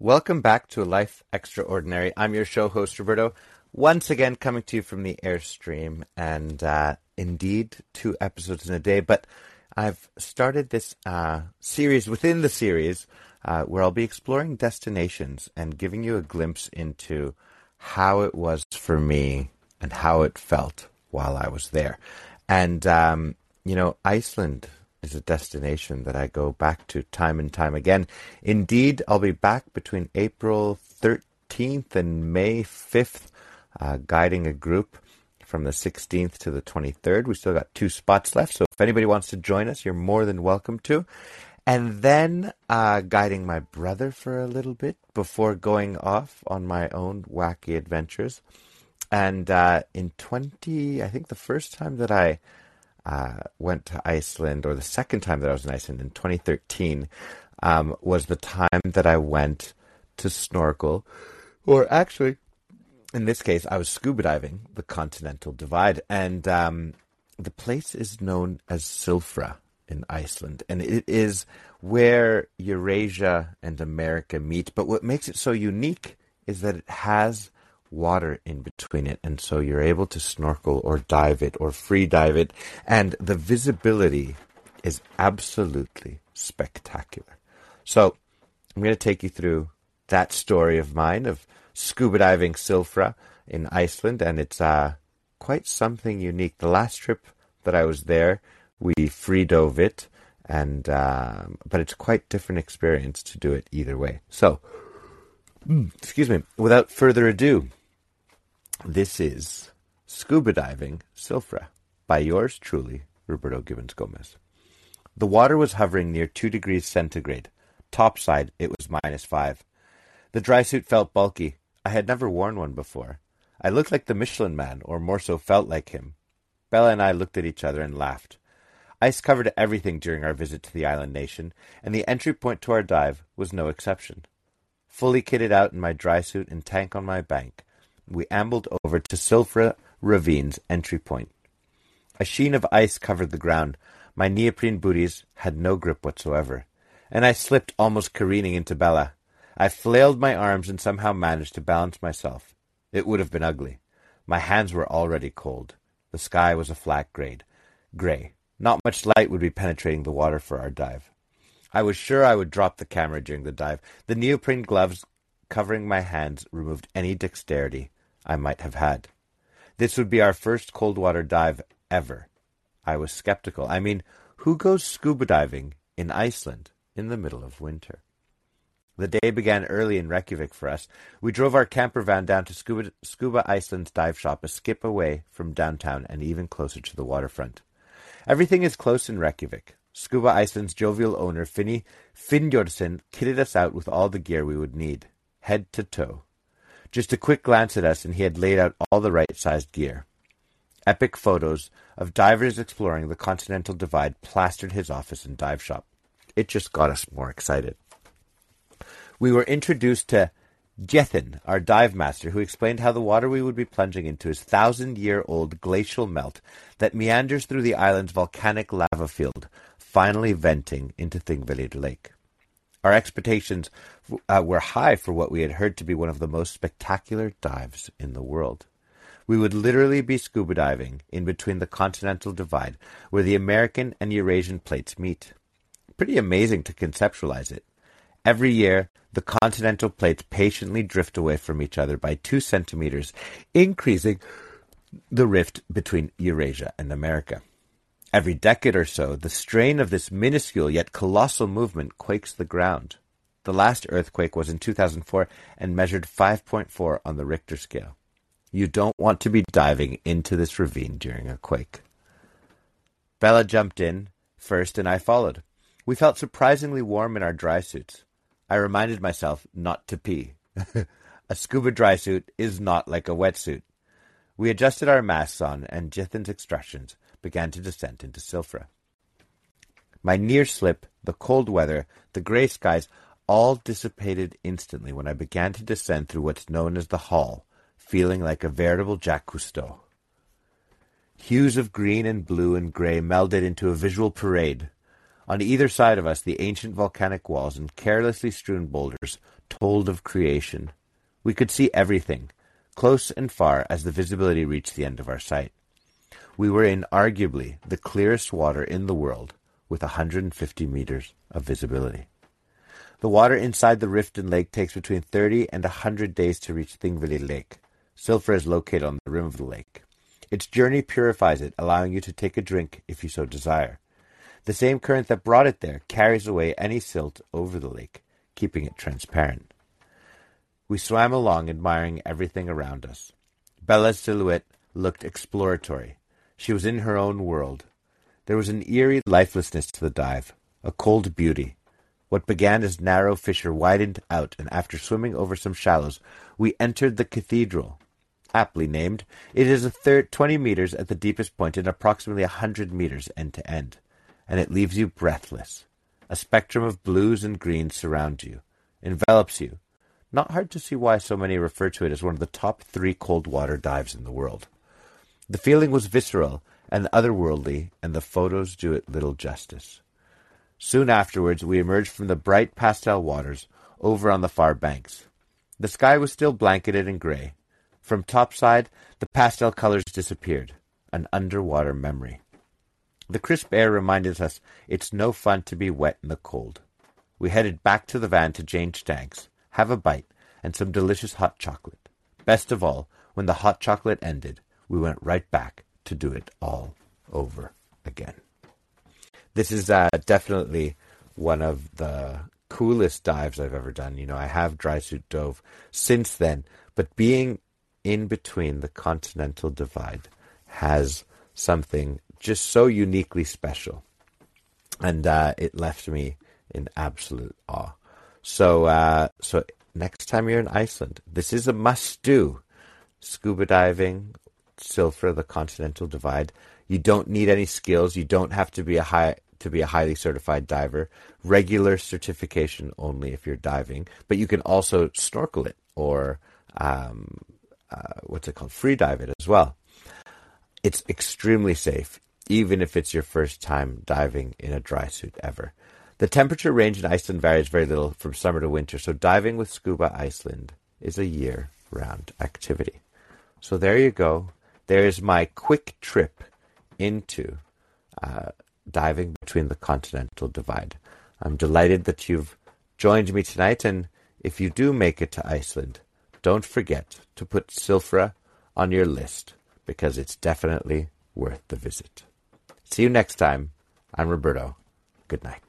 Welcome back to Life Extraordinary. I'm your show host, Roberto, once again coming to you from the Airstream, and uh, indeed, two episodes in a day. But I've started this uh, series within the series uh, where I'll be exploring destinations and giving you a glimpse into how it was for me and how it felt while I was there. And, um, you know, Iceland is a destination that I go back to time and time again. Indeed, I'll be back between April 13th and May 5th, uh, guiding a group from the 16th to the 23rd. We still got two spots left, so if anybody wants to join us, you're more than welcome to. And then uh, guiding my brother for a little bit before going off on my own wacky adventures. And uh, in 20, I think the first time that I uh, went to Iceland, or the second time that I was in Iceland in 2013, um, was the time that I went to snorkel, or actually, in this case, I was scuba diving the Continental Divide, and um, the place is known as Silfra in Iceland, and it is where Eurasia and America meet. But what makes it so unique is that it has water in between it, and so you're able to snorkel or dive it or free dive it, and the visibility is absolutely spectacular. So I'm going to take you through that story of mine of scuba diving Silfra in Iceland, and it's uh, quite something unique. The last trip that I was there, we free dove it, and um, but it's quite different experience to do it either way. So, excuse me. Without further ado, this is Scuba Diving Silfra by yours truly, Roberto Gibbons Gomez. The water was hovering near two degrees centigrade. Topside, it was minus five. The dry suit felt bulky. I had never worn one before. I looked like the Michelin man, or more so felt like him. Bella and I looked at each other and laughed. Ice covered everything during our visit to the island nation, and the entry point to our dive was no exception. Fully kitted out in my dry suit and tank on my bank, we ambled over to Silfra Ravine's entry point. A sheen of ice covered the ground. My neoprene booties had no grip whatsoever, and I slipped almost careening into Bella. I flailed my arms and somehow managed to balance myself. It would have been ugly. My hands were already cold. The sky was a flat grade. Gray. Not much light would be penetrating the water for our dive. I was sure I would drop the camera during the dive. The neoprene gloves covering my hands removed any dexterity I might have had. This would be our first cold water dive ever. I was skeptical. I mean, who goes scuba diving in Iceland in the middle of winter? The day began early in Reykjavik for us. We drove our camper van down to Scuba, Scuba Iceland's dive shop, a skip away from downtown and even closer to the waterfront. Everything is close in Reykjavik. Scuba Iceland's jovial owner, Finny Finnjorsen, kitted us out with all the gear we would need, head to toe. Just a quick glance at us, and he had laid out all the right sized gear. Epic photos of divers exploring the Continental Divide plastered his office and dive shop. It just got us more excited. We were introduced to Jethin, our dive master, who explained how the water we would be plunging into is thousand year old glacial melt that meanders through the island's volcanic lava field, finally venting into Thingvellir Lake. Our expectations uh, were high for what we had heard to be one of the most spectacular dives in the world. We would literally be scuba diving in between the continental divide where the American and Eurasian plates meet. Pretty amazing to conceptualize it. Every year, the continental plates patiently drift away from each other by two centimeters, increasing the rift between Eurasia and America. Every decade or so, the strain of this minuscule yet colossal movement quakes the ground. The last earthquake was in 2004 and measured 5.4 on the Richter scale. You don't want to be diving into this ravine during a quake. Bella jumped in first and I followed. We felt surprisingly warm in our dry suits. I reminded myself not to pee. a scuba dry suit is not like a wetsuit. We adjusted our masks on and Jithin's instructions began to descend into Silfra. My near slip, the cold weather, the grey skies, all dissipated instantly when I began to descend through what's known as the hall, feeling like a veritable Jacques Cousteau. Hues of green and blue and grey melded into a visual parade. On either side of us, the ancient volcanic walls and carelessly strewn boulders told of creation. We could see everything, close and far as the visibility reached the end of our sight. We were in arguably the clearest water in the world, with 150 meters of visibility. The water inside the rift and lake takes between 30 and 100 days to reach Thingvellir Lake. Silfra is located on the rim of the lake. Its journey purifies it, allowing you to take a drink if you so desire. The same current that brought it there carries away any silt over the lake, keeping it transparent. We swam along, admiring everything around us. Bella's silhouette looked exploratory. She was in her own world. There was an eerie lifelessness to the dive, a cold beauty. What began as narrow fissure widened out, and after swimming over some shallows, we entered the cathedral. Aptly named, it is a third twenty meters at the deepest point and approximately a hundred meters end to end, and it leaves you breathless. A spectrum of blues and greens surrounds you, envelops you. Not hard to see why so many refer to it as one of the top three cold water dives in the world. The feeling was visceral and otherworldly, and the photos do it little justice. Soon afterwards, we emerged from the bright pastel waters over on the far banks. The sky was still blanketed in gray. From topside, the pastel colors disappeared, an underwater memory. The crisp air reminded us it's no fun to be wet in the cold. We headed back to the van to change tanks, have a bite, and some delicious hot chocolate. Best of all, when the hot chocolate ended, we went right back to do it all over again. This is uh, definitely one of the coolest dives I've ever done. You know, I have dry suit dove since then, but being in between the continental divide has something just so uniquely special. And uh, it left me in absolute awe. So, uh, so next time you're in Iceland, this is a must do. Scuba diving, Silfra, the continental divide. You don't need any skills. You don't have to be a high to be a highly certified diver. Regular certification only if you're diving, but you can also snorkel it or um, uh, what's it called, free dive it as well. It's extremely safe, even if it's your first time diving in a dry suit ever. The temperature range in Iceland varies very little from summer to winter, so diving with Scuba Iceland is a year round activity. So there you go. There is my quick trip into uh, diving between the continental divide. I'm delighted that you've joined me tonight, and if you do make it to Iceland, don't forget to put Silfra on your list because it's definitely worth the visit. See you next time. I'm Roberto. Good night.